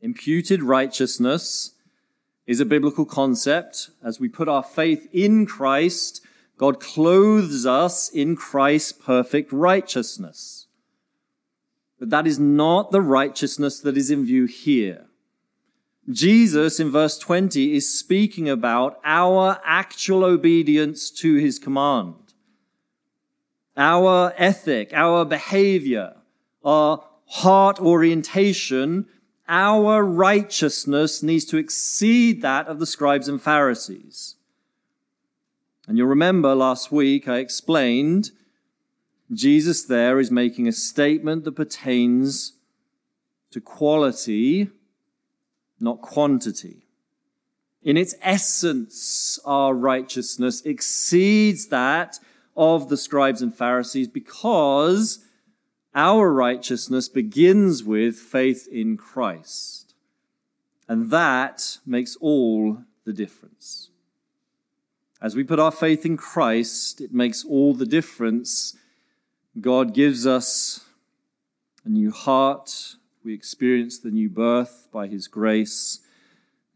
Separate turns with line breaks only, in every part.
Imputed righteousness is a biblical concept. As we put our faith in Christ, God clothes us in Christ's perfect righteousness. But that is not the righteousness that is in view here. Jesus in verse 20 is speaking about our actual obedience to his command. Our ethic, our behavior, our heart orientation, our righteousness needs to exceed that of the scribes and Pharisees. And you'll remember last week I explained Jesus there is making a statement that pertains to quality, not quantity. In its essence, our righteousness exceeds that of the scribes and Pharisees because our righteousness begins with faith in Christ. And that makes all the difference. As we put our faith in Christ, it makes all the difference. God gives us a new heart. We experience the new birth by His grace.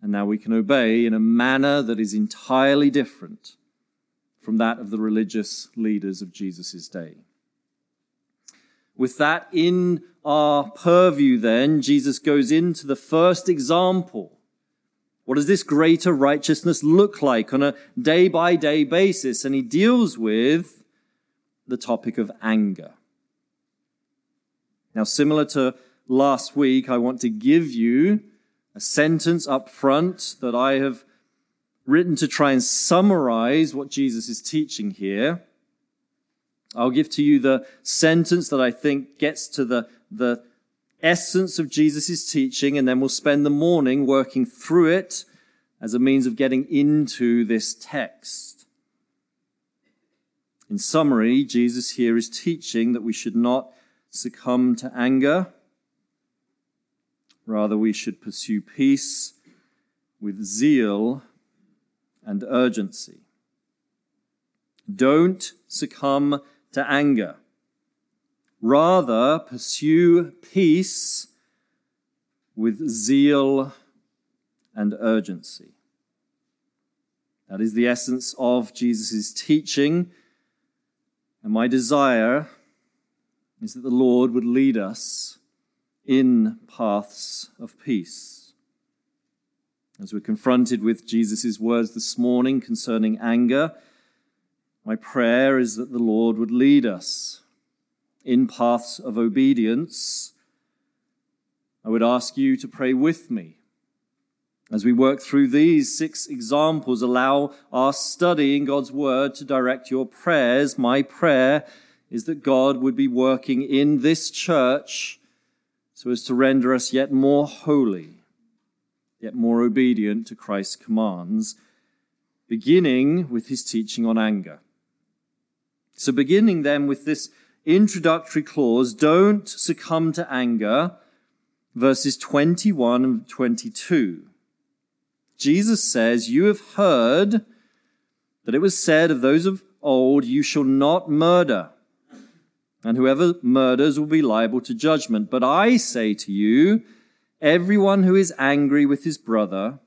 And now we can obey in a manner that is entirely different from that of the religious leaders of Jesus' day. With that in our purview, then, Jesus goes into the first example. What does this greater righteousness look like on a day by day basis? And he deals with the topic of anger. Now, similar to last week, I want to give you a sentence up front that I have written to try and summarize what Jesus is teaching here. I'll give to you the sentence that I think gets to the, the essence of Jesus' teaching, and then we'll spend the morning working through it as a means of getting into this text. In summary, Jesus here is teaching that we should not succumb to anger. Rather, we should pursue peace with zeal and urgency. Don't succumb to anger. Rather, pursue peace with zeal and urgency. That is the essence of Jesus' teaching. And my desire is that the Lord would lead us in paths of peace. As we're confronted with Jesus' words this morning concerning anger, my prayer is that the Lord would lead us in paths of obedience. I would ask you to pray with me. As we work through these six examples, allow our study in God's Word to direct your prayers. My prayer is that God would be working in this church so as to render us yet more holy, yet more obedient to Christ's commands, beginning with his teaching on anger. So, beginning then with this introductory clause, don't succumb to anger, verses 21 and 22. Jesus says, You have heard that it was said of those of old, You shall not murder, and whoever murders will be liable to judgment. But I say to you, everyone who is angry with his brother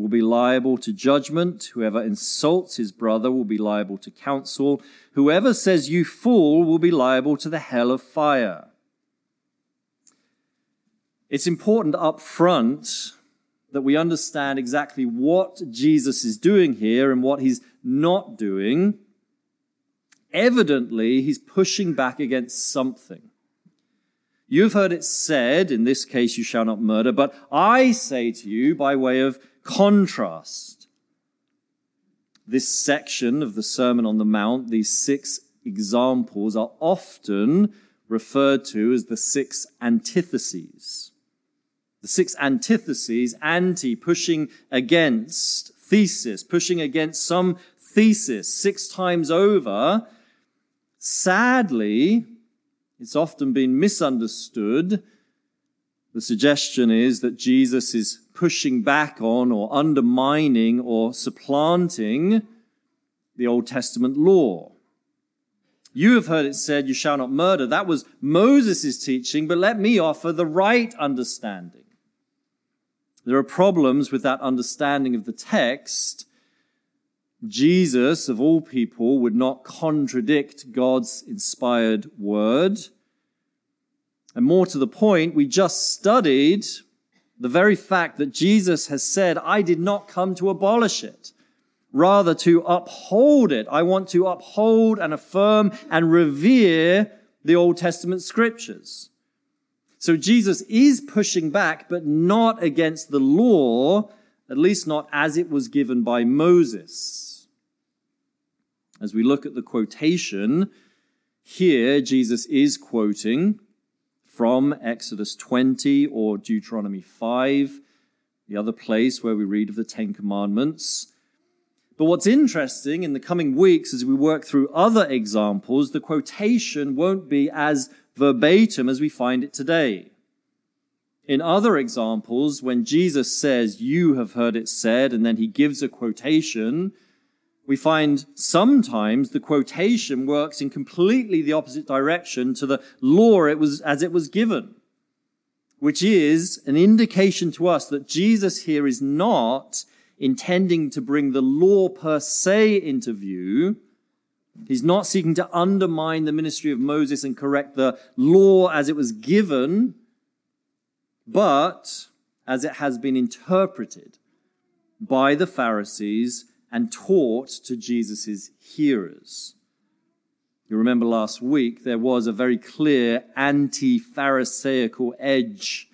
will be liable to judgment. Whoever insults his brother will be liable to council. Whoever says you fool will be liable to the hell of fire. It's important up front that we understand exactly what Jesus is doing here and what he's not doing. Evidently, he's pushing back against something. You've heard it said, in this case, you shall not murder, but I say to you by way of contrast. This section of the Sermon on the Mount, these six examples, are often referred to as the six antitheses. The six antitheses, anti, pushing against, thesis, pushing against some thesis six times over. Sadly, it's often been misunderstood. The suggestion is that Jesus is pushing back on or undermining or supplanting the Old Testament law. You have heard it said, You shall not murder. That was Moses' teaching, but let me offer the right understanding. There are problems with that understanding of the text. Jesus, of all people, would not contradict God's inspired word. And more to the point, we just studied the very fact that Jesus has said, I did not come to abolish it, rather to uphold it. I want to uphold and affirm and revere the Old Testament scriptures. So Jesus is pushing back, but not against the law, at least not as it was given by Moses. As we look at the quotation, here Jesus is quoting from Exodus 20 or Deuteronomy 5, the other place where we read of the Ten Commandments. But what's interesting in the coming weeks as we work through other examples, the quotation won't be as verbatim as we find it today. In other examples, when Jesus says, You have heard it said, and then he gives a quotation, we find sometimes the quotation works in completely the opposite direction to the law it was as it was given, which is an indication to us that Jesus here is not intending to bring the law per se into view. He's not seeking to undermine the ministry of Moses and correct the law as it was given, but as it has been interpreted by the Pharisees and taught to Jesus' hearers. You remember last week there was a very clear anti Pharisaical edge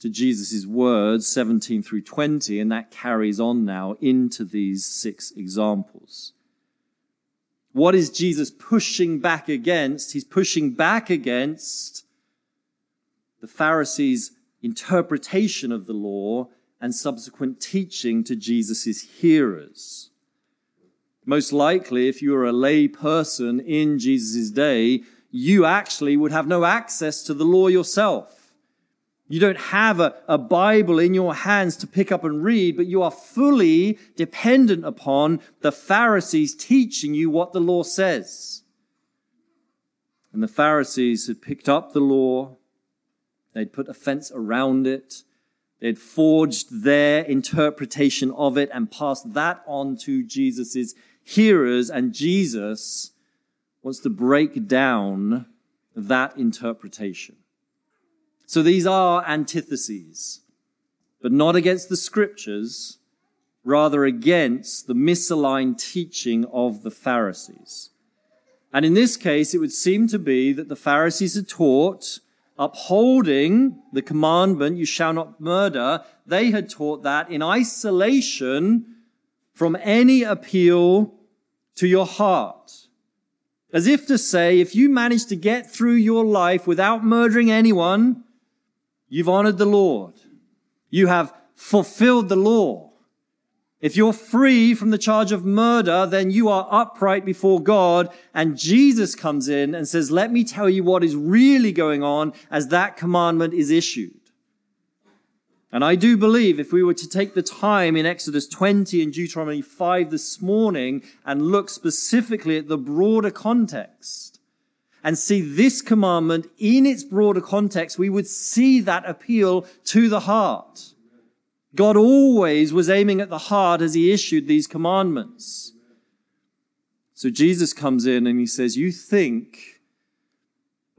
to Jesus' words, 17 through 20, and that carries on now into these six examples. What is Jesus pushing back against? He's pushing back against the Pharisees' interpretation of the law and subsequent teaching to Jesus' hearers. Most likely, if you were a lay person in Jesus' day, you actually would have no access to the law yourself. You don't have a, a Bible in your hands to pick up and read, but you are fully dependent upon the Pharisees teaching you what the law says. And the Pharisees had picked up the law, they'd put a fence around it, They'd forged their interpretation of it and passed that on to Jesus' hearers, and Jesus wants to break down that interpretation. So these are antitheses, but not against the scriptures, rather against the misaligned teaching of the Pharisees. And in this case, it would seem to be that the Pharisees had taught upholding the commandment, you shall not murder, they had taught that in isolation from any appeal to your heart. As if to say, if you manage to get through your life without murdering anyone, you've honored the Lord. You have fulfilled the law. If you're free from the charge of murder, then you are upright before God. And Jesus comes in and says, let me tell you what is really going on as that commandment is issued. And I do believe if we were to take the time in Exodus 20 and Deuteronomy 5 this morning and look specifically at the broader context and see this commandment in its broader context, we would see that appeal to the heart. God always was aiming at the heart as he issued these commandments. So Jesus comes in and he says, You think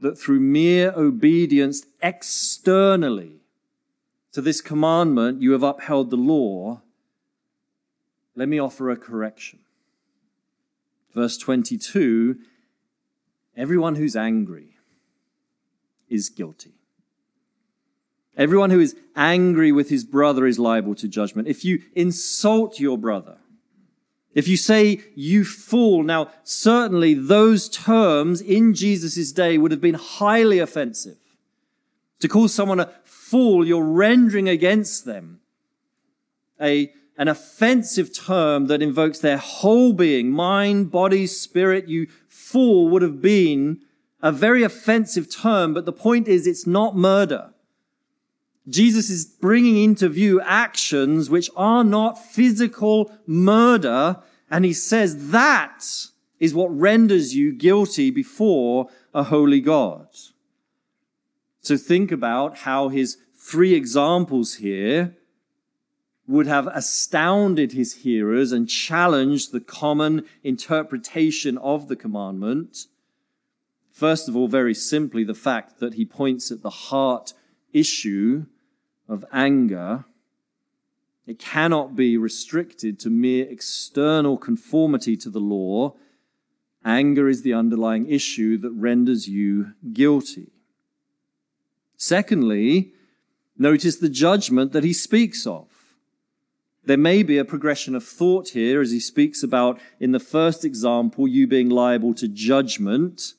that through mere obedience externally to this commandment you have upheld the law. Let me offer a correction. Verse 22 Everyone who's angry is guilty. Everyone who is angry with his brother is liable to judgment. If you insult your brother, if you say you fool, now certainly those terms in Jesus' day would have been highly offensive. To call someone a fool, you're rendering against them a, an offensive term that invokes their whole being, mind, body, spirit. You fool would have been a very offensive term, but the point is it's not murder. Jesus is bringing into view actions which are not physical murder. And he says that is what renders you guilty before a holy God. So think about how his three examples here would have astounded his hearers and challenged the common interpretation of the commandment. First of all, very simply, the fact that he points at the heart issue of anger. It cannot be restricted to mere external conformity to the law. Anger is the underlying issue that renders you guilty. Secondly, notice the judgment that he speaks of. There may be a progression of thought here as he speaks about, in the first example, you being liable to judgment.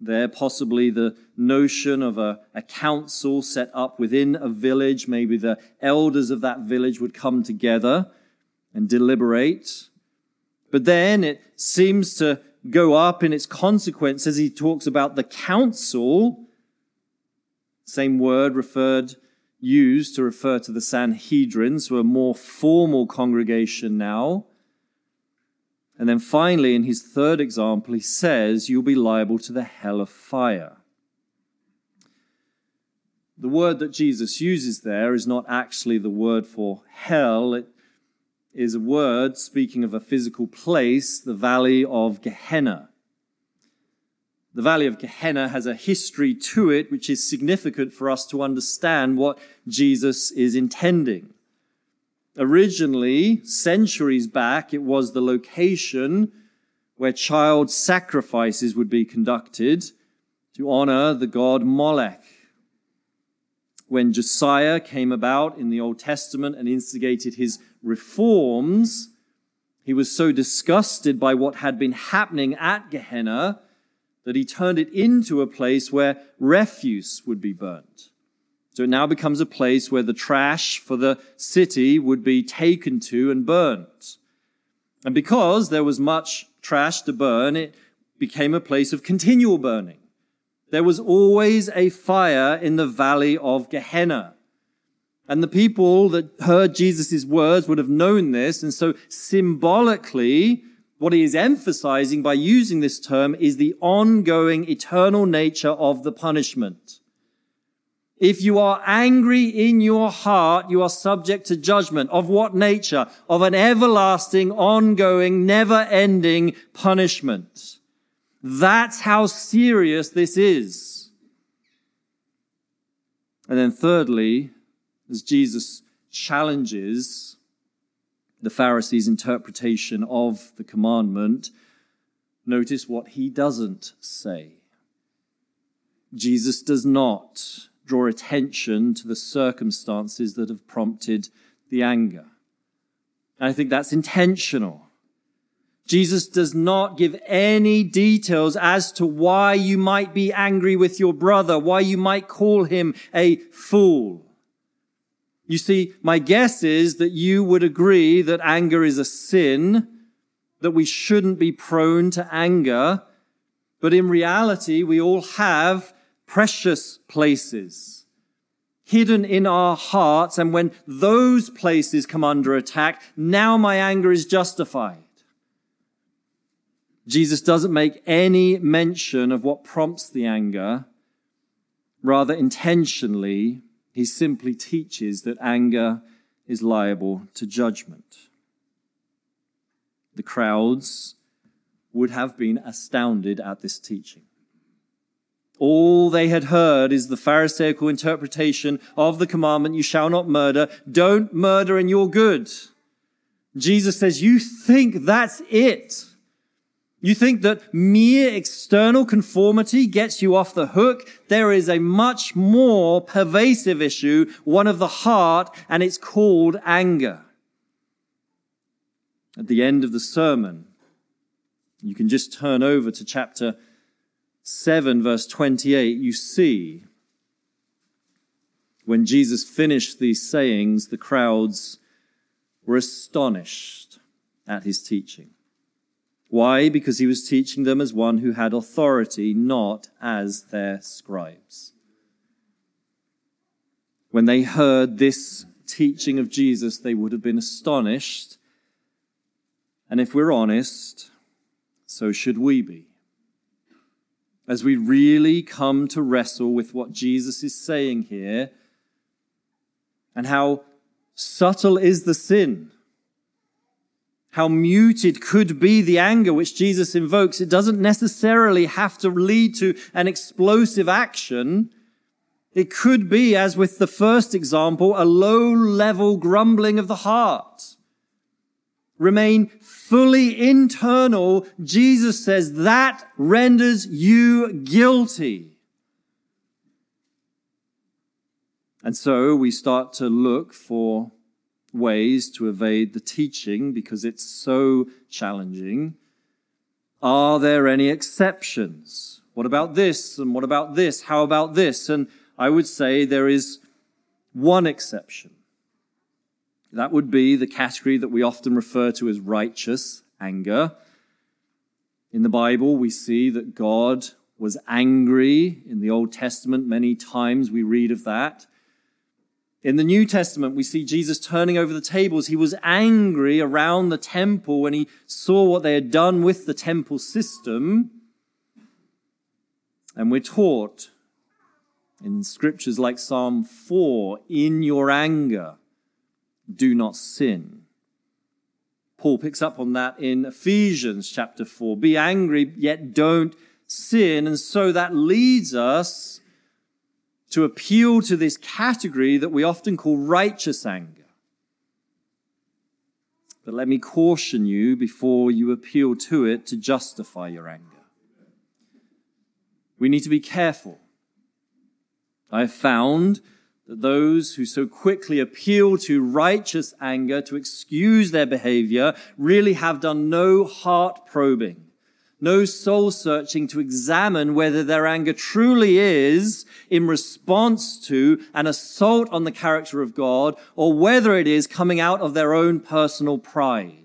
There, possibly the notion of a, a council set up within a village. Maybe the elders of that village would come together and deliberate. But then it seems to go up in its consequence as he talks about the council. Same word referred used to refer to the Sanhedrin, so a more formal congregation now. And then finally, in his third example, he says, You'll be liable to the hell of fire. The word that Jesus uses there is not actually the word for hell. It is a word speaking of a physical place, the valley of Gehenna. The Valley of Gehenna has a history to it which is significant for us to understand what Jesus is intending. Originally, centuries back, it was the location where child sacrifices would be conducted to honor the god Molech. When Josiah came about in the Old Testament and instigated his reforms, he was so disgusted by what had been happening at Gehenna that he turned it into a place where refuse would be burnt. So it now becomes a place where the trash for the city would be taken to and burnt. And because there was much trash to burn, it became a place of continual burning. There was always a fire in the valley of Gehenna. And the people that heard Jesus' words would have known this. And so symbolically, what he is emphasizing by using this term is the ongoing eternal nature of the punishment. If you are angry in your heart, you are subject to judgment. Of what nature? Of an everlasting, ongoing, never ending punishment. That's how serious this is. And then thirdly, as Jesus challenges the Pharisees' interpretation of the commandment, notice what he doesn't say. Jesus does not draw attention to the circumstances that have prompted the anger. And I think that's intentional. Jesus does not give any details as to why you might be angry with your brother, why you might call him a fool. You see, my guess is that you would agree that anger is a sin, that we shouldn't be prone to anger. But in reality, we all have precious places hidden in our hearts. And when those places come under attack, now my anger is justified. Jesus doesn't make any mention of what prompts the anger. Rather, intentionally, he simply teaches that anger is liable to judgment. The crowds would have been astounded at this teaching. All they had heard is the Pharisaical interpretation of the commandment, you shall not murder. Don't murder and you're good. Jesus says, you think that's it. You think that mere external conformity gets you off the hook? There is a much more pervasive issue, one of the heart, and it's called anger. At the end of the sermon, you can just turn over to chapter 7, verse 28. You see, when Jesus finished these sayings, the crowds were astonished at his teaching. Why? Because he was teaching them as one who had authority, not as their scribes. When they heard this teaching of Jesus, they would have been astonished. And if we're honest, so should we be. As we really come to wrestle with what Jesus is saying here and how subtle is the sin, how muted could be the anger which Jesus invokes, it doesn't necessarily have to lead to an explosive action. It could be, as with the first example, a low level grumbling of the heart. Remain fully internal. Jesus says that renders you guilty. And so we start to look for ways to evade the teaching because it's so challenging. Are there any exceptions? What about this? And what about this? How about this? And I would say there is one exception. That would be the category that we often refer to as righteous anger. In the Bible, we see that God was angry. In the Old Testament, many times we read of that. In the New Testament, we see Jesus turning over the tables. He was angry around the temple when he saw what they had done with the temple system. And we're taught in scriptures like Psalm 4 in your anger, do not sin. Paul picks up on that in Ephesians chapter 4. Be angry, yet don't sin. And so that leads us to appeal to this category that we often call righteous anger. But let me caution you before you appeal to it to justify your anger. We need to be careful. I have found that those who so quickly appeal to righteous anger to excuse their behavior really have done no heart probing no soul searching to examine whether their anger truly is in response to an assault on the character of God or whether it is coming out of their own personal pride.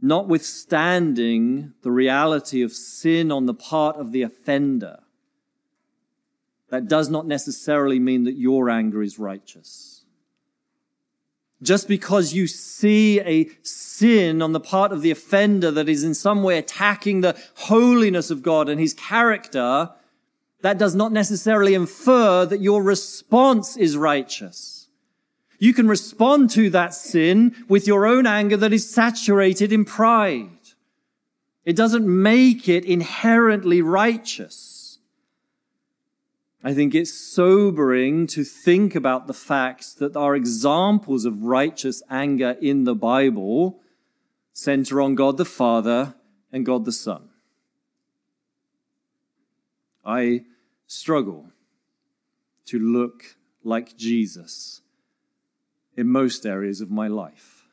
Notwithstanding the reality of sin on the part of the offender, that does not necessarily mean that your anger is righteous. Just because you see a sin on the part of the offender that is in some way attacking the holiness of God and his character, that does not necessarily infer that your response is righteous. You can respond to that sin with your own anger that is saturated in pride. It doesn't make it inherently righteous. I think it's sobering to think about the fact that our examples of righteous anger in the Bible center on God the Father and God the Son. I struggle to look like Jesus in most areas of my life.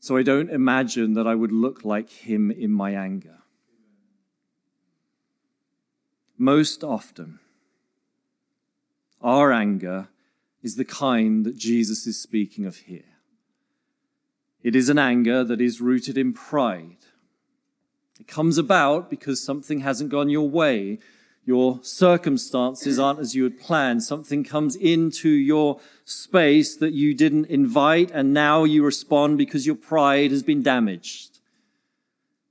So I don't imagine that I would look like him in my anger most often, our anger is the kind that Jesus is speaking of here. It is an anger that is rooted in pride. It comes about because something hasn't gone your way. Your circumstances aren't as you had planned. Something comes into your space that you didn't invite, and now you respond because your pride has been damaged.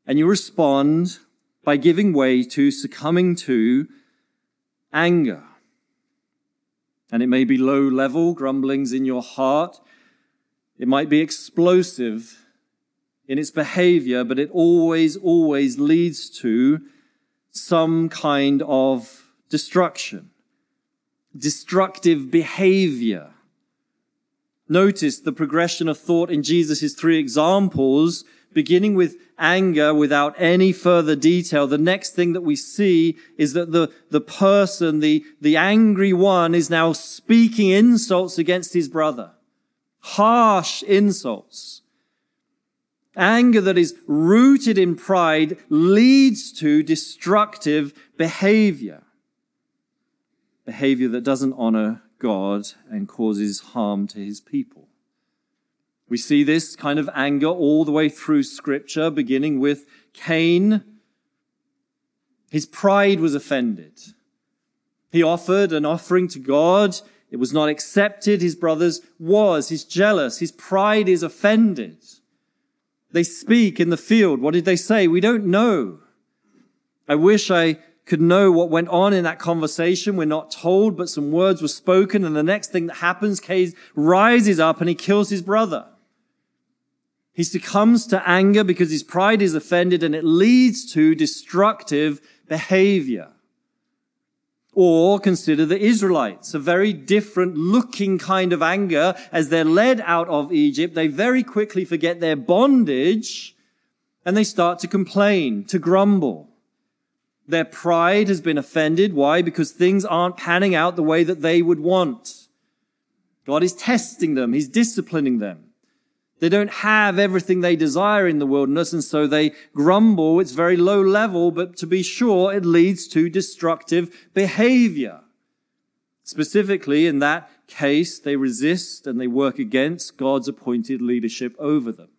And you respond by giving way to, succumbing to anger. And it may be low level grumblings in your heart. It might be explosive in its behavior, but it always, always leads to some kind of destruction, destructive behavior. Notice the progression of thought in Jesus' three examples beginning with anger without any further detail, the next thing that we see is that the, the person, the, the angry one is now speaking insults against his brother. Harsh insults. Anger that is rooted in pride leads to destructive behavior. Behavior that doesn't honor God and causes harm to his people. We see this kind of anger all the way through scripture, beginning with Cain. His pride was offended. He offered an offering to God. It was not accepted. His brothers was. He's jealous. His pride is offended. They speak in the field. What did they say? We don't know. I wish I could know what went on in that conversation. We're not told, but some words were spoken. And the next thing that happens, Cain rises up and he kills his brother. He succumbs to anger because his pride is offended and it leads to destructive behavior. Or consider the Israelites, a very different looking kind of anger as they're led out of Egypt. They very quickly forget their bondage and they start to complain, to grumble. Their pride has been offended. Why? Because things aren't panning out the way that they would want. God is testing them. He's disciplining them. They don't have everything they desire in the wilderness, and so they grumble. It's very low level, but to be sure, it leads to destructive behavior. Specifically, in that case, they resist and they work against God's appointed leadership over them.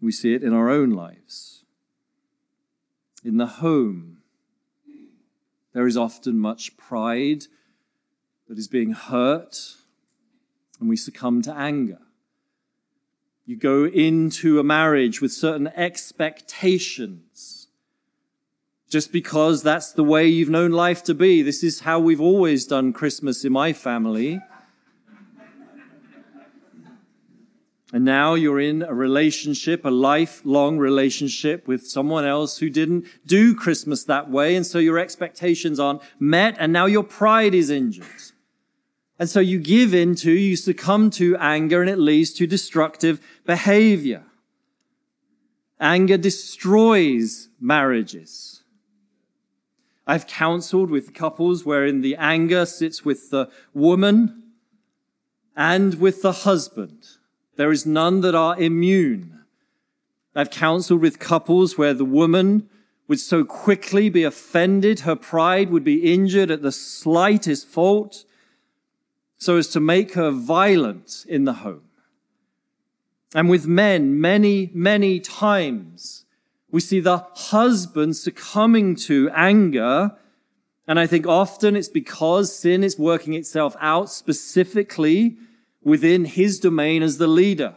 We see it in our own lives. In the home, there is often much pride that is being hurt and we succumb to anger. You go into a marriage with certain expectations just because that's the way you've known life to be. This is how we've always done Christmas in my family. And now you're in a relationship, a lifelong relationship with someone else who didn't do Christmas that way. And so your expectations aren't met. And now your pride is injured. And so you give in to, you succumb to anger and it leads to destructive behavior. Anger destroys marriages. I've counseled with couples wherein the anger sits with the woman and with the husband. There is none that are immune. I've counseled with couples where the woman would so quickly be offended, her pride would be injured at the slightest fault, so as to make her violent in the home. And with men, many, many times, we see the husband succumbing to anger. And I think often it's because sin is working itself out specifically within his domain as the leader.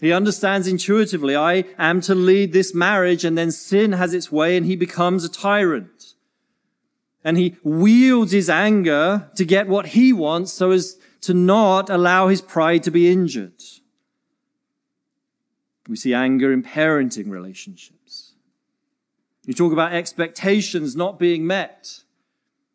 He understands intuitively, I am to lead this marriage, and then sin has its way and he becomes a tyrant and he wields his anger to get what he wants so as to not allow his pride to be injured. We see anger in parenting relationships. You talk about expectations not being met.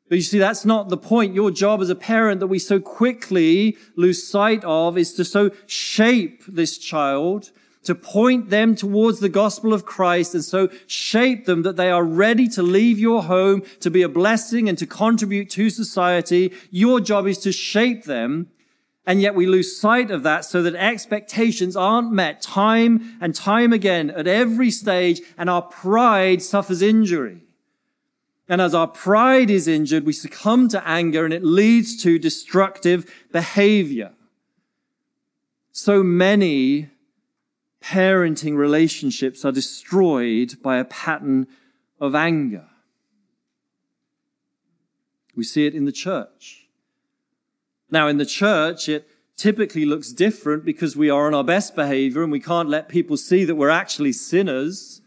But you see, that's not the point. Your job as a parent that we so quickly lose sight of is to so shape this child to point them towards the gospel of Christ and so shape them that they are ready to leave your home, to be a blessing and to contribute to society. Your job is to shape them. And yet we lose sight of that so that expectations aren't met time and time again at every stage and our pride suffers injury. And as our pride is injured, we succumb to anger and it leads to destructive behavior. So many parenting relationships are destroyed by a pattern of anger. We see it in the church. Now, in the church, it typically looks different because we are on our best behavior and we can't let people see that we're actually sinners.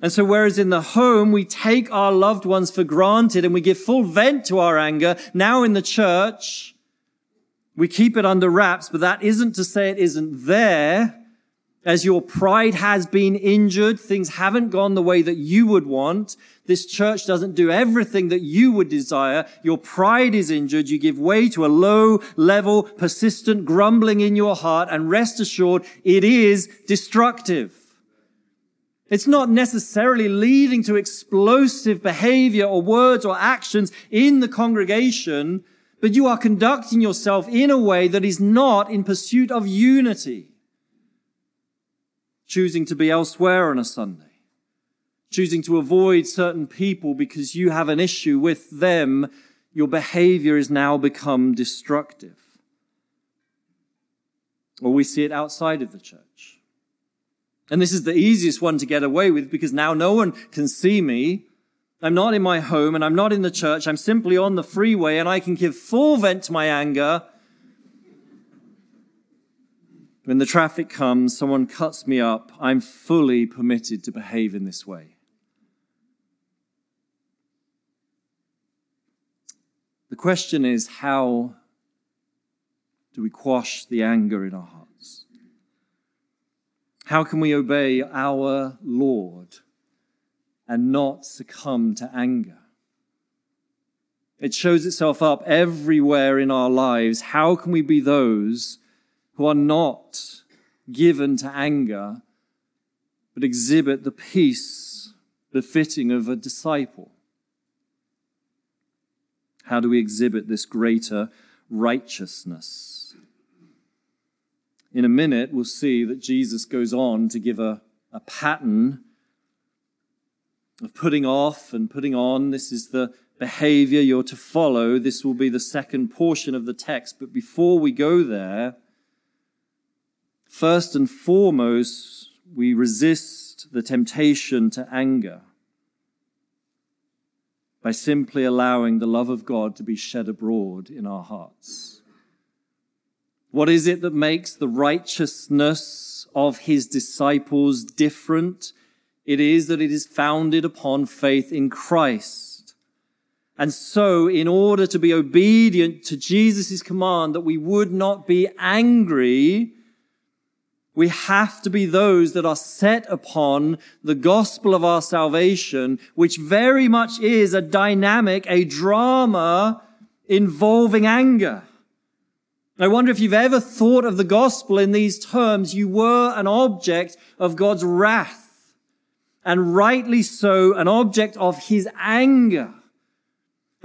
And so, whereas in the home, we take our loved ones for granted and we give full vent to our anger, now in the church, we keep it under wraps, but that isn't to say it isn't there. As your pride has been injured, things haven't gone the way that you would want. This church doesn't do everything that you would desire. Your pride is injured. You give way to a low level, persistent grumbling in your heart and rest assured it is destructive. It's not necessarily leading to explosive behavior or words or actions in the congregation, but you are conducting yourself in a way that is not in pursuit of unity. Choosing to be elsewhere on a Sunday. Choosing to avoid certain people because you have an issue with them. Your behavior has now become destructive. Or we see it outside of the church. And this is the easiest one to get away with because now no one can see me I'm not in my home and I'm not in the church. I'm simply on the freeway and I can give full vent to my anger When the traffic comes, someone cuts me up, I'm fully permitted to behave in this way. The question is how do we quash the anger in our hearts? How can we obey our Lord and not succumb to anger? It shows itself up everywhere in our lives. How can we be those who are not given to anger, but exhibit the peace befitting of a disciple? How do we exhibit this greater righteousness? In a minute, we'll see that Jesus goes on to give a, a pattern of putting off and putting on. This is the behavior you're to follow. This will be the second portion of the text. But before we go there, first and foremost, we resist the temptation to anger by simply allowing the love of God to be shed abroad in our hearts. What is it that makes the righteousness of his disciples different? It is that it is founded upon faith in Christ. And so, in order to be obedient to Jesus' command that we would not be angry, we have to be those that are set upon the gospel of our salvation, which very much is a dynamic, a drama involving anger. I wonder if you've ever thought of the gospel in these terms. You were an object of God's wrath, and rightly so, an object of his anger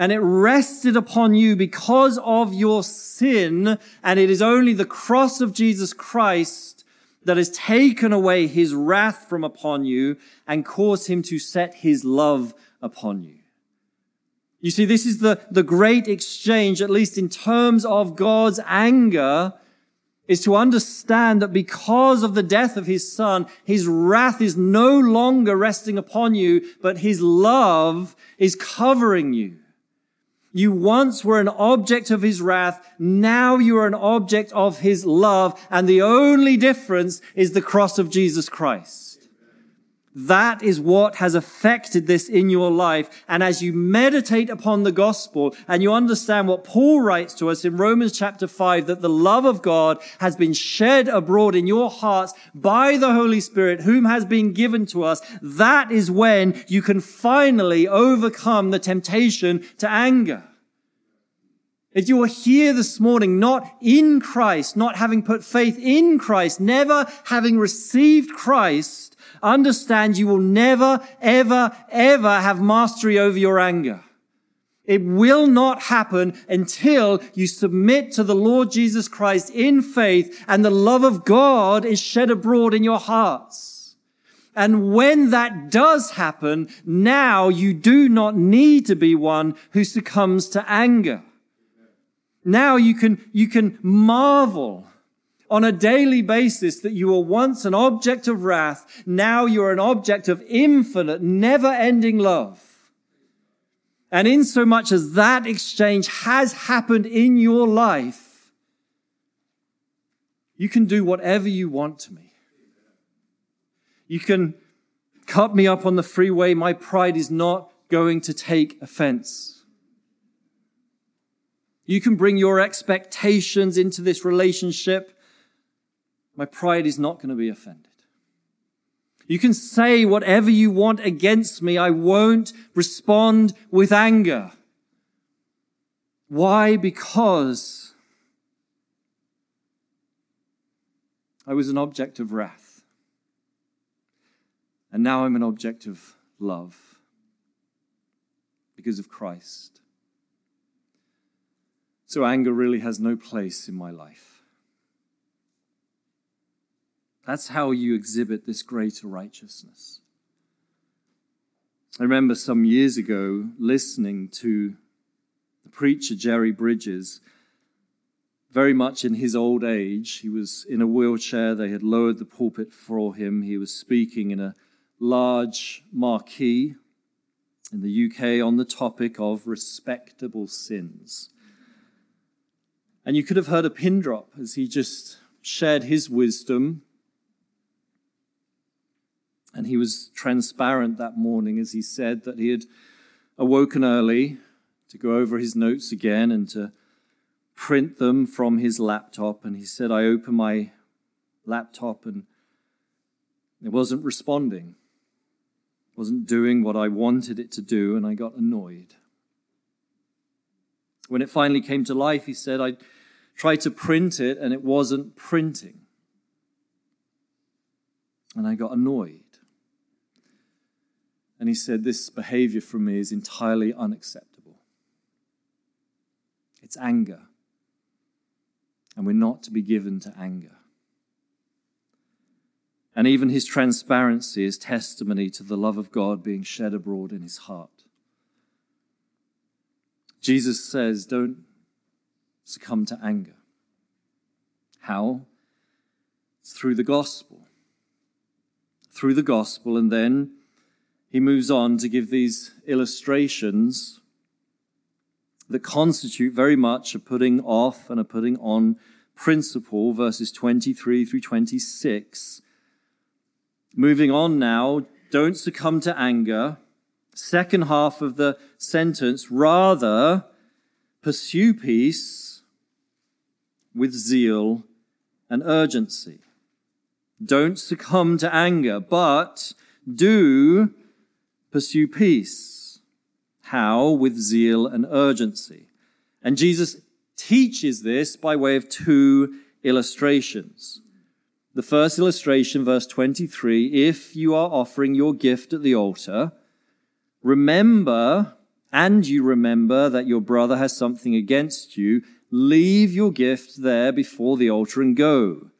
and it rested upon you because of your sin. And it is only the cross of Jesus Christ that has taken away his wrath from upon you and caused him to set his love upon you. You see, this is the, the great exchange, at least in terms of God's anger, is to understand that because of the death of his son, his wrath is no longer resting upon you, but his love is covering you. You once were an object of his wrath. Now you are an object of his love. And the only difference is the cross of Jesus Christ. That is what has affected this in your life. And as you meditate upon the gospel and you understand what Paul writes to us in Romans chapter 5, that the love of God has been shed abroad in your hearts by the Holy Spirit, whom has been given to us, that is when you can finally overcome the temptation to anger. If you are here this morning, not in Christ, not having put faith in Christ, never having received Christ, understand you will never, ever, ever have mastery over your anger. It will not happen until you submit to the Lord Jesus Christ in faith and the love of God is shed abroad in your hearts. And when that does happen, now you do not need to be one who succumbs to anger. Now you can, you can marvel on a daily basis that you were once an object of wrath, now you're an object of infinite, never ending love. And in so much as that exchange has happened in your life, you can do whatever you want to me. You can cut me up on the freeway. My pride is not going to take offense. You can bring your expectations into this relationship my pride is not going to be offended. You can say whatever you want against me. I won't respond with anger. Why? Because I was an object of wrath. And now I'm an object of love because of Christ. So anger really has no place in my life. That's how you exhibit this greater righteousness. I remember some years ago listening to the preacher Jerry Bridges, very much in his old age. He was in a wheelchair. They had lowered the pulpit for him. He was speaking in a large marquee in the UK on the topic of respectable sins. And you could have heard a pin drop as he just shared his wisdom. And he was transparent that morning as he said that he had awoken early to go over his notes again and to print them from his laptop. And he said, I opened my laptop and it wasn't responding, it wasn't doing what I wanted it to do, and I got annoyed. When it finally came to life, he said, I tried to print it and it wasn't printing. And I got annoyed. And he said, This behavior from me is entirely unacceptable. It's anger. And we're not to be given to anger. And even his transparency is testimony to the love of God being shed abroad in his heart. Jesus says, Don't succumb to anger. How? It's through the gospel. Through the gospel, and then he moves on to give these illustrations that constitute very much a putting off and a putting on principle, verses 23 through 26. Moving on now, don't succumb to anger second half of the sentence, rather pursue peace with zeal and urgency. Don't succumb to anger, but do pursue peace. How? With zeal and urgency. And Jesus teaches this by way of two illustrations. The first illustration, verse 23, if you are offering your gift at the altar, remember, and you remember that your brother has something against you, leave your gift there before the altar and go.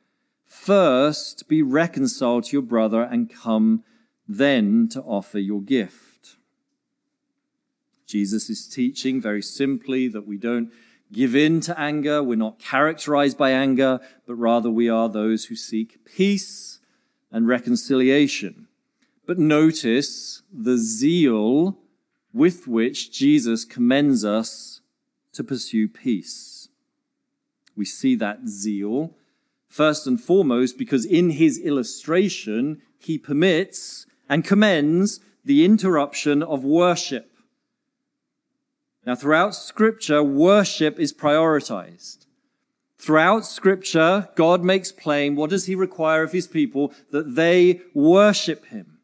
First, be reconciled to your brother and come then to offer your gift. Jesus is teaching very simply that we don't give in to anger. We're not characterized by anger, but rather we are those who seek peace and reconciliation. But notice the zeal with which Jesus commends us to pursue peace. We see that zeal first and foremost because in his illustration, he permits and commends the interruption of worship. Now, throughout scripture, worship is prioritized. Throughout scripture, God makes plain what does he require of his people? That they worship him.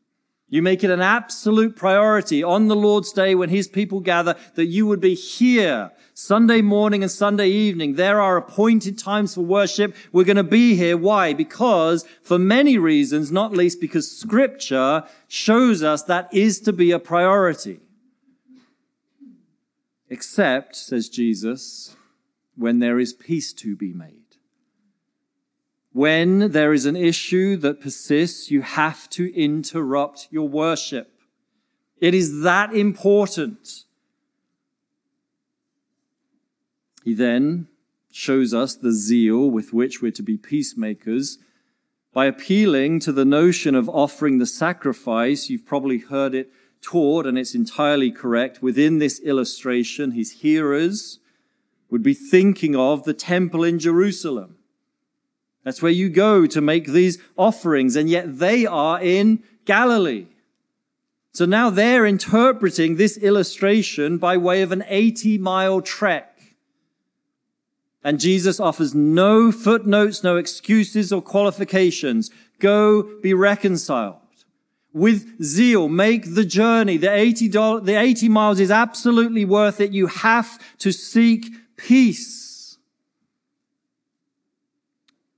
You make it an absolute priority on the Lord's day when his people gather that you would be here Sunday morning and Sunday evening. There are appointed times for worship. We're going to be here. Why? Because for many reasons, not least because scripture shows us that is to be a priority. Except, says Jesus, when there is peace to be made. When there is an issue that persists, you have to interrupt your worship. It is that important. He then shows us the zeal with which we're to be peacemakers by appealing to the notion of offering the sacrifice. You've probably heard it taught, and it's entirely correct. Within this illustration, his hearers would be thinking of the temple in Jerusalem. That's where you go to make these offerings, and yet they are in Galilee. So now they're interpreting this illustration by way of an 80 mile trek. And Jesus offers no footnotes, no excuses or qualifications. Go be reconciled. With zeal, make the journey. The 80, the 80 miles is absolutely worth it. You have to seek peace.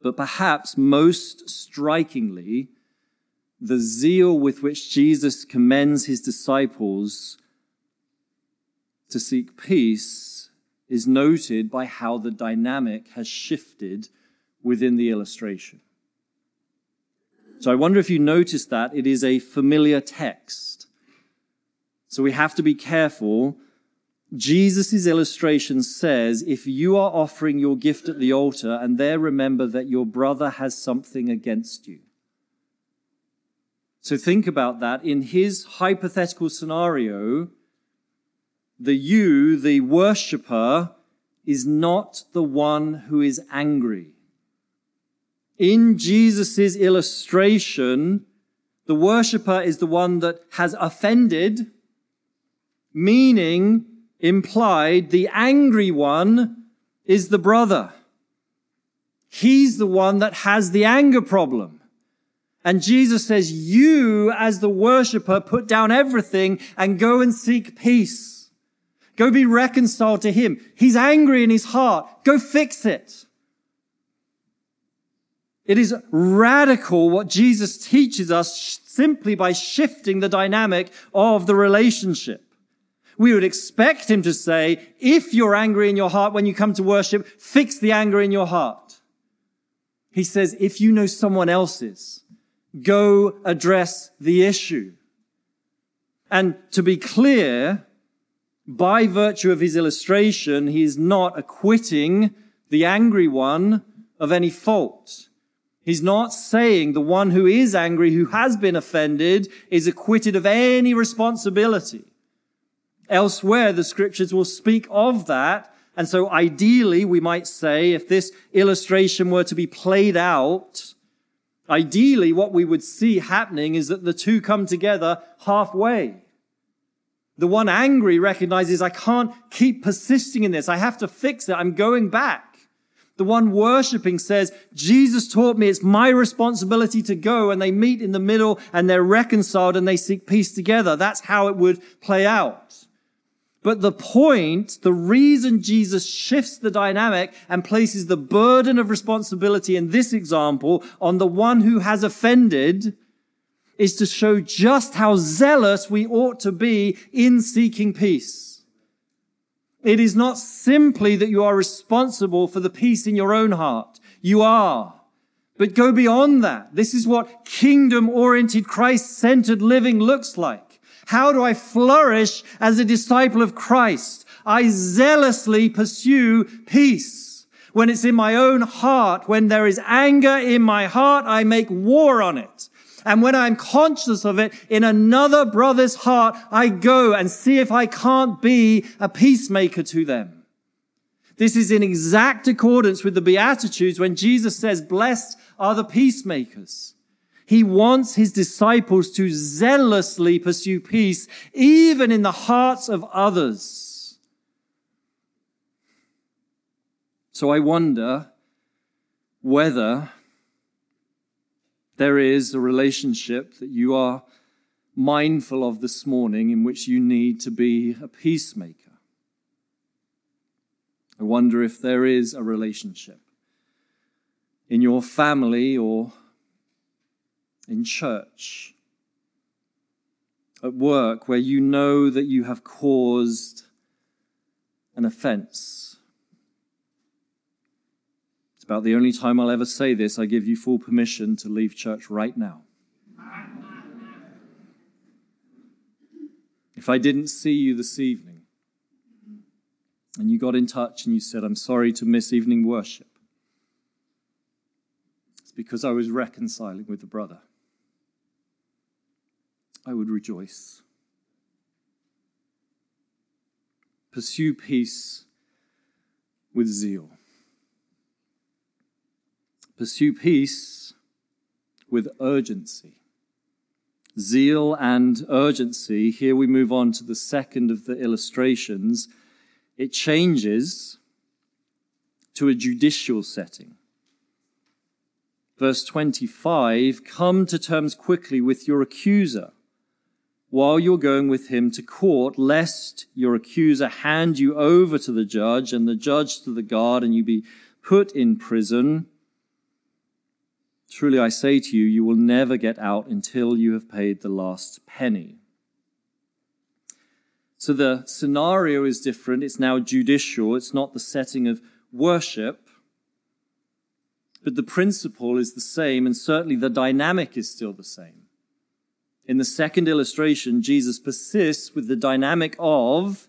But perhaps most strikingly, the zeal with which Jesus commends his disciples to seek peace is noted by how the dynamic has shifted within the illustration. So I wonder if you notice that it is a familiar text. So we have to be careful Jesus' illustration says if you are offering your gift at the altar and there remember that your brother has something against you. So think about that. In his hypothetical scenario, the you, the worshipper, is not the one who is angry. In Jesus' illustration, the worshiper is the one that has offended, meaning implied the angry one is the brother. He's the one that has the anger problem. And Jesus says, you as the worshiper put down everything and go and seek peace. Go be reconciled to him. He's angry in his heart. Go fix it. It is radical what Jesus teaches us simply by shifting the dynamic of the relationship. We would expect him to say, if you're angry in your heart when you come to worship, fix the anger in your heart. He says, if you know someone else's, go address the issue. And to be clear, by virtue of his illustration, he is not acquitting the angry one of any fault. He's not saying the one who is angry, who has been offended, is acquitted of any responsibility. Elsewhere, the scriptures will speak of that and so ideally, we might say, if this illustration were to be played out, ideally what we would see happening is that the two come together halfway. The one angry recognizes, I can't keep persisting in this. I have to fix it. I'm going back. The one worshiping says, Jesus taught me it's my responsibility to go and they meet in the middle and they're reconciled and they seek peace together. That's how it would play out. But the point, the reason Jesus shifts the dynamic and places the burden of responsibility in this example on the one who has offended is to show just how zealous we ought to be in seeking peace. It is not simply that you are responsible for the peace in your own heart. You are. But go beyond that. This is what kingdom oriented, Christ centered living looks like. How do I flourish as a disciple of Christ? I zealously pursue peace. When it's in my own heart, when there is anger in my heart, I make war on it. And when I'm conscious of it in another brother's heart, I go and see if I can't be a peacemaker to them. This is in exact accordance with the Beatitudes when Jesus says, blessed are the peacemakers. He wants his disciples to zealously pursue peace, even in the hearts of others. So I wonder whether there is a relationship that you are mindful of this morning in which you need to be a peacemaker. I wonder if there is a relationship in your family or in church, at work, where you know that you have caused an offense. It's about the only time I'll ever say this. I give you full permission to leave church right now. If I didn't see you this evening and you got in touch and you said, I'm sorry to miss evening worship, it's because I was reconciling with the brother. I would rejoice. Pursue peace with zeal. Pursue peace with urgency. Zeal and urgency. Here we move on to the second of the illustrations. It changes to a judicial setting. Verse 25 Come to terms quickly with your accuser while you're going with him to court, lest your accuser hand you over to the judge and the judge to the guard and you be put in prison. Truly I say to you, you will never get out until you have paid the last penny. So the scenario is different. It's now judicial. It's not the setting of worship. But the principle is the same, and certainly the dynamic is still the same. In the second illustration, Jesus persists with the dynamic of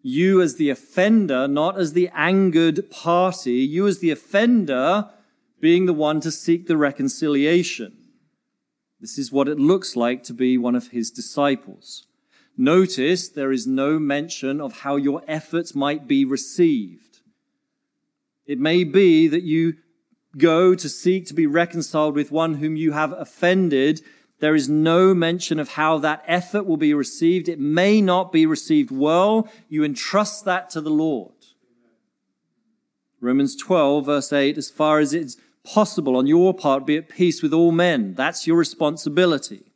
you as the offender, not as the angered party, you as the offender being the one to seek the reconciliation. This is what it looks like to be one of his disciples. Notice there is no mention of how your efforts might be received. It may be that you go to seek to be reconciled with one whom you have offended, there is no mention of how that effort will be received. It may not be received well. You entrust that to the Lord. Romans 12, verse 8, as far as it's possible on your part, be at peace with all men. That's your responsibility.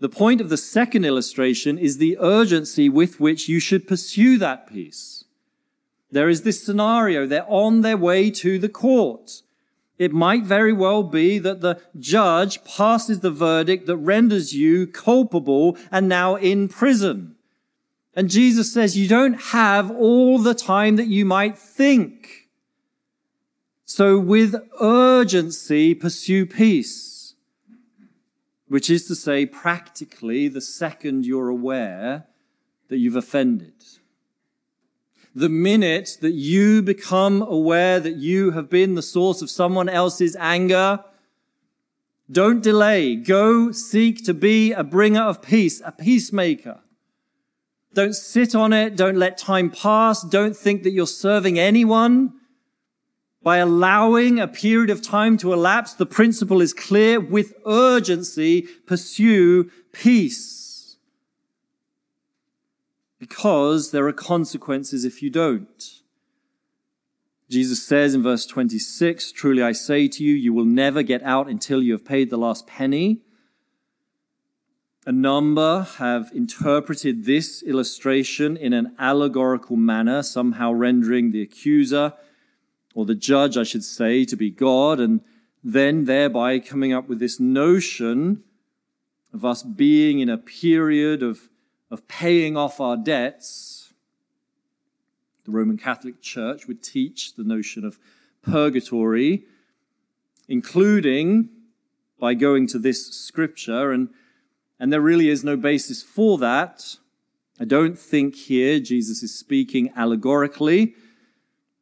The point of the second illustration is the urgency with which you should pursue that peace. There is this scenario. They're on their way to the court. It might very well be that the judge passes the verdict that renders you culpable and now in prison. And Jesus says you don't have all the time that you might think. So with urgency, pursue peace. Which is to say, practically, the second you're aware that you've offended the minute that you become aware that you have been the source of someone else's anger, don't delay. Go seek to be a bringer of peace, a peacemaker. Don't sit on it. Don't let time pass. Don't think that you're serving anyone. By allowing a period of time to elapse, the principle is clear. With urgency, pursue peace because there are consequences if you don't. Jesus says in verse 26, Truly I say to you, you will never get out until you have paid the last penny. A number have interpreted this illustration in an allegorical manner, somehow rendering the accuser, or the judge, I should say, to be God, and then thereby coming up with this notion of us being in a period of of paying off our debts, the Roman Catholic Church would teach the notion of purgatory, including by going to this scripture, and, and there really is no basis for that. I don't think here Jesus is speaking allegorically,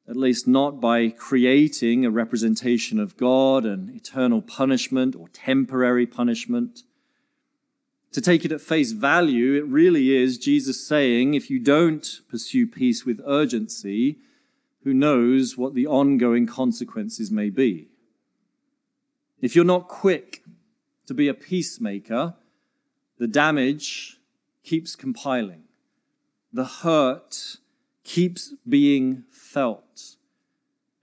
at least not by creating a representation of God and eternal punishment or temporary punishment to take it at face value, it really is Jesus saying, if you don't pursue peace with urgency, who knows what the ongoing consequences may be. If you're not quick to be a peacemaker, the damage keeps compiling. The hurt keeps being felt.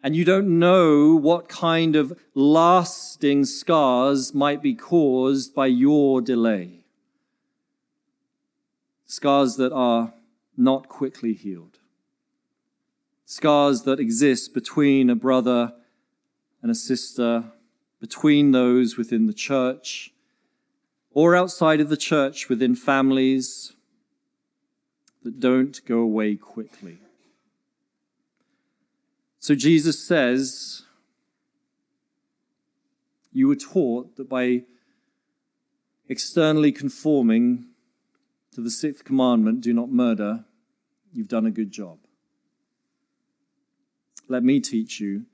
And you don't know what kind of lasting scars might be caused by your delay scars that are not quickly healed, scars that exist between a brother and a sister, between those within the church, or outside of the church within families that don't go away quickly. So Jesus says, You were taught that by externally conforming to the sixth commandment, do not murder, you've done a good job. Let me teach you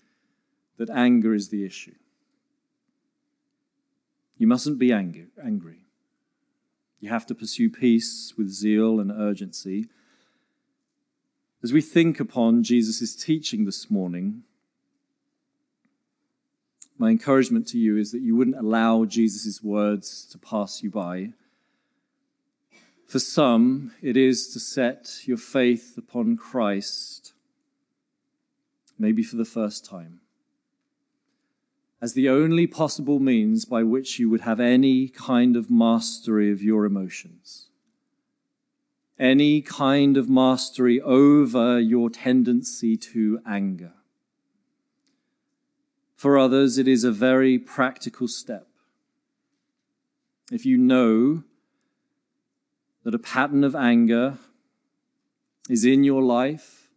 that anger is the issue. You mustn't be angry. angry. You have to pursue peace with zeal and urgency. As we think upon Jesus' teaching this morning, my encouragement to you is that you wouldn't allow Jesus' words to pass you by for some, it is to set your faith upon Christ, maybe for the first time, as the only possible means by which you would have any kind of mastery of your emotions, any kind of mastery over your tendency to anger. For others, it is a very practical step. If you know that a pattern of anger is in your life,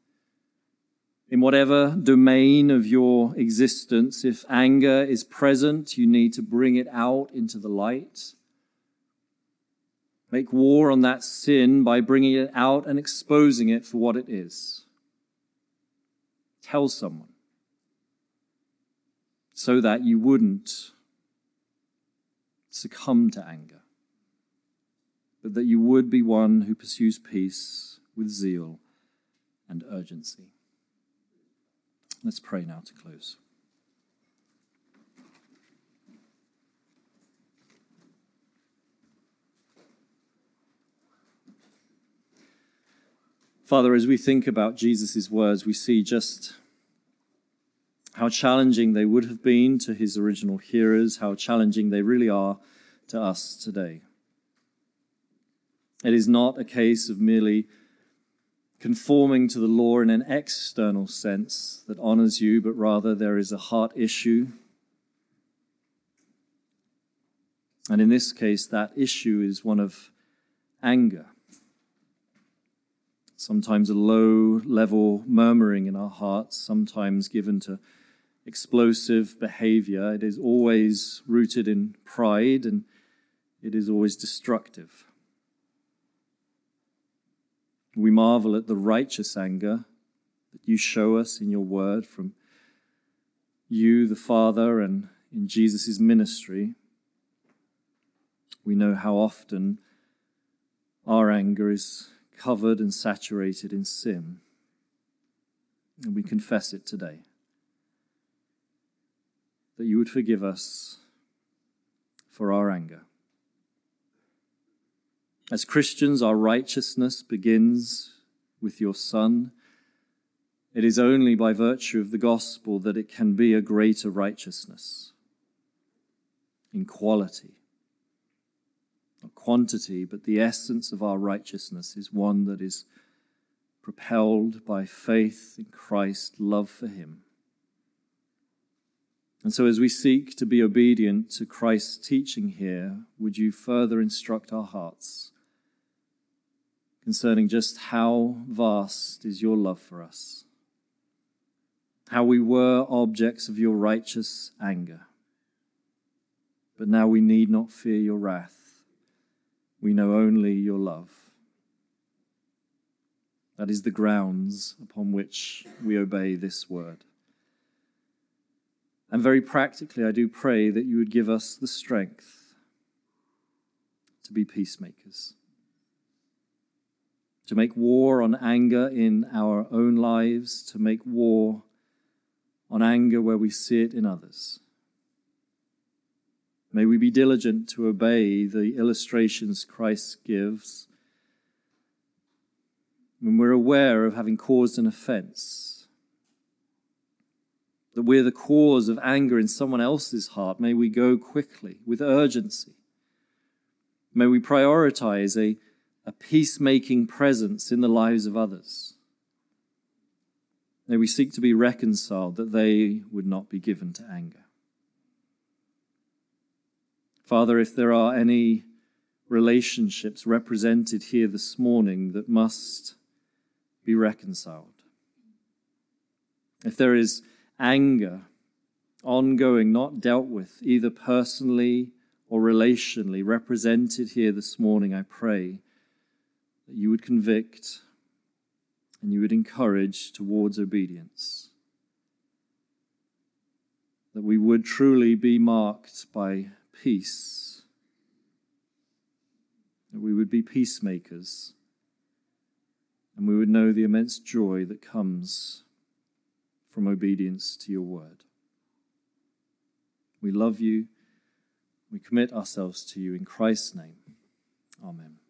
in whatever domain of your existence, if anger is present, you need to bring it out into the light. Make war on that sin by bringing it out and exposing it for what it is. Tell someone so that you wouldn't succumb to anger but that you would be one who pursues peace with zeal and urgency. Let's pray now to close. Father, as we think about Jesus' words, we see just how challenging they would have been to his original hearers, how challenging they really are to us today. It is not a case of merely conforming to the law in an external sense that honors you, but rather there is a heart issue. And in this case, that issue is one of anger. Sometimes a low level murmuring in our hearts, sometimes given to explosive behavior. It is always rooted in pride and it is always destructive. We marvel at the righteous anger that you show us in your word from you, the Father, and in Jesus' ministry. We know how often our anger is covered and saturated in sin, and we confess it today. That you would forgive us for our anger. As Christians, our righteousness begins with your Son. It is only by virtue of the gospel that it can be a greater righteousness in quality. Not quantity, but the essence of our righteousness is one that is propelled by faith in Christ, love for Him. And so, as we seek to be obedient to Christ's teaching here, would you further instruct our hearts? Concerning just how vast is your love for us, how we were objects of your righteous anger. But now we need not fear your wrath. We know only your love. That is the grounds upon which we obey this word. And very practically, I do pray that you would give us the strength to be peacemakers to make war on anger in our own lives, to make war on anger where we see it in others. May we be diligent to obey the illustrations Christ gives when we're aware of having caused an offense. That we're the cause of anger in someone else's heart. May we go quickly with urgency. May we prioritize a a peacemaking presence in the lives of others. May we seek to be reconciled that they would not be given to anger. Father, if there are any relationships represented here this morning that must be reconciled, if there is anger ongoing, not dealt with, either personally or relationally, represented here this morning, I pray that you would convict and you would encourage towards obedience. That we would truly be marked by peace. That we would be peacemakers. And we would know the immense joy that comes from obedience to your word. We love you. We commit ourselves to you in Christ's name. Amen.